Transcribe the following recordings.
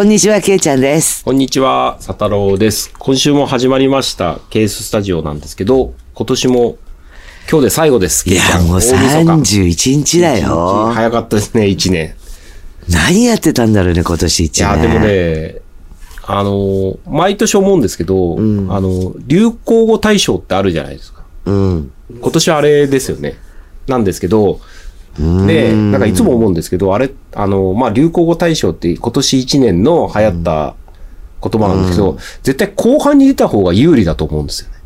こんにちは、けいちゃんです。こんにちは、佐太郎です。今週も始まりました、ケーススタジオなんですけど、今年も今日で最後です。いや、もう31日だよ。早かったですね、1年。何やってたんだろうね、今年1いや、年。でもね、あの、毎年思うんですけど、あの、流行語大賞ってあるじゃないですか。うん。今年はあれですよね。なんですけど、で、なんかいつも思うんですけど、あれ、あの、まあ、流行語大賞って今年1年の流行った言葉なんですけど、絶対後半に出た方が有利だと思うんですよね。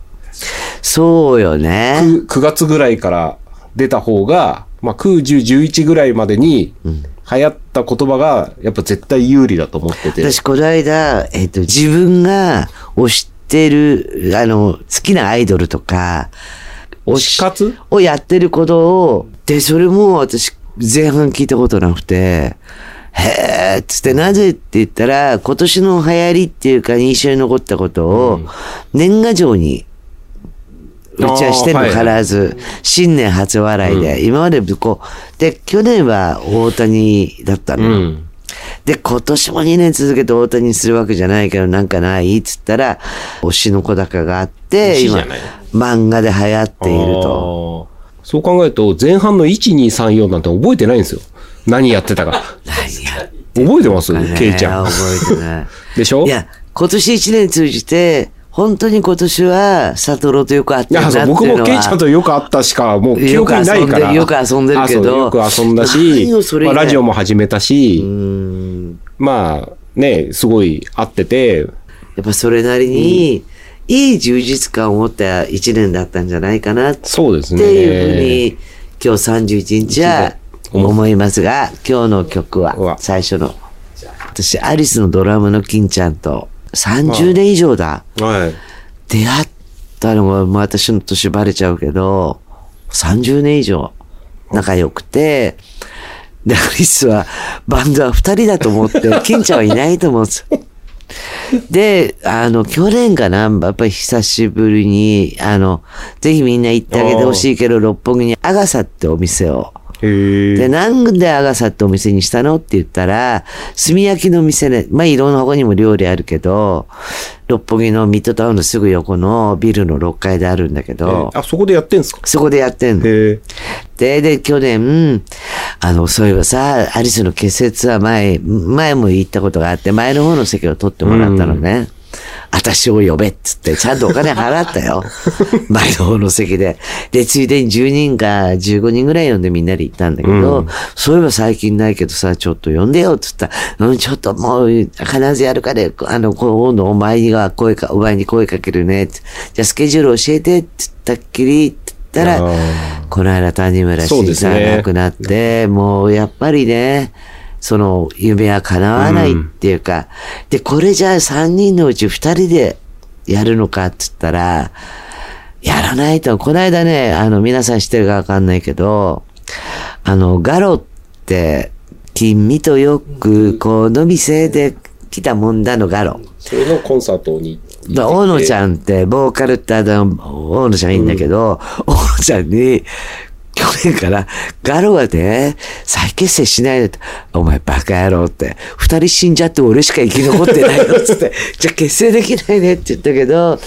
そうよね。9, 9月ぐらいから出た方が、まあ、9、10、11ぐらいまでに流行った言葉が、やっぱ絶対有利だと思ってて。私、この間、えっ、と、自分が推してる、あの、好きなアイドルとか、推し活？をやってることを、で、それも私、前半聞いたことなくて、へーっつって、なぜって言ったら、今年の流行りっていうか、印象に残ったことを、年賀状に、うちはしてるの必ず、新年初笑いで、今までこう、で、去年は大谷だったうの。ん。で、今年も2年続けて大谷にするわけじゃないけど、なんかないっつったら、推しの子高があって、今漫画で流行っていると。そう考えると、前半の1、2、3、4なんて覚えてないんですよ。何やってたか。何や覚えてます？ねケイちゃん。覚えてない。でしょ？いや、今年1年通じて、本当に今年は、サトロとよく会ってるなってそういうのは。僕もケイちゃんとよく会ったしか、もう記憶にないから。よく遊んでよく遊んでるけどよく遊んだしまあ、ラジオも始めたし、うん。まあ、ね、すごい会ってて、やっぱそれなりに、いい充実感を持った1年だったんじゃないかなって。そうですね。いうふうに、今日31日は思いますが、今日の曲うは。わ最初の、私、アリスのドラムの金ちゃんと30年以上だ。はい。出会ったのが、まあ私の年バレちゃうけど、30年以上仲良くて、で、アリスは、バンドは2人だと思って、金ちゃんはいないと思うんですよ。で、あの、去年かな、やっぱり久しぶりに、あの、ぜひみんな行ってあげてほしいけど、六本木にアガサってお店を、へで、え。なんでアガサってお店にしたのって言ったら、炭焼きの店ね、まあ、いろんな他にも料理あるけど、六本木のミッドタウンのすぐ横のビルの6階であるんだけど、あ、そこでやってんすか？そこでやってんの。で、で、去年、あの、そういえばさ、アリスの結成ツアー前、前も行ったことがあって、前の方の席を取ってもらったのね。私を呼べっつって、ちゃんとお金払ったよ。前の方の席で。で、ついでに10人か15人ぐらい呼んでみんなで行ったんだけど、そういえば最近ないけどさ、ちょっと呼んでよっつったら、うん、ちょっともう、必ずやるから、あの、今度お前には声か、お前に声かけるね。じゃあスケジュール教えてって言ったっきり、って言ったら、あこの間谷村新さんが亡くなって、もうやっぱりね、その夢は叶わないっていうか、で、これじゃあ3人のうち2人でやるのかって言ったら、やらないと。この間ね、あの、皆さん知ってるかわかんないけど、あの、ガロって、君とよくこの店で来たもんだのガロ。それのコンサートに大野ちゃんって、ボーカルってあの、大野ちゃんいいんだけど、大野ちゃんに、去年から、ガロはね、再結成しないでって、お前バカ野郎って、二人死んじゃって俺しか生き残ってないよっつって、じゃあ結成できないねって言ったけど、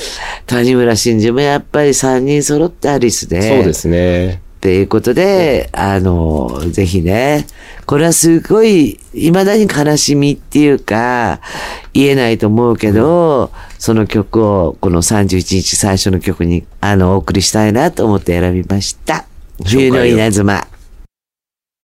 谷村新司もやっぱり三人揃ってアリスで、そうですね。っていうことで、あの、ぜひね、これはすごい、未だに悲しみっていうか、言えないと思うけど、その曲を、この31日最初の曲に、あの、お送りしたいなと思って選びました。冬の稲妻。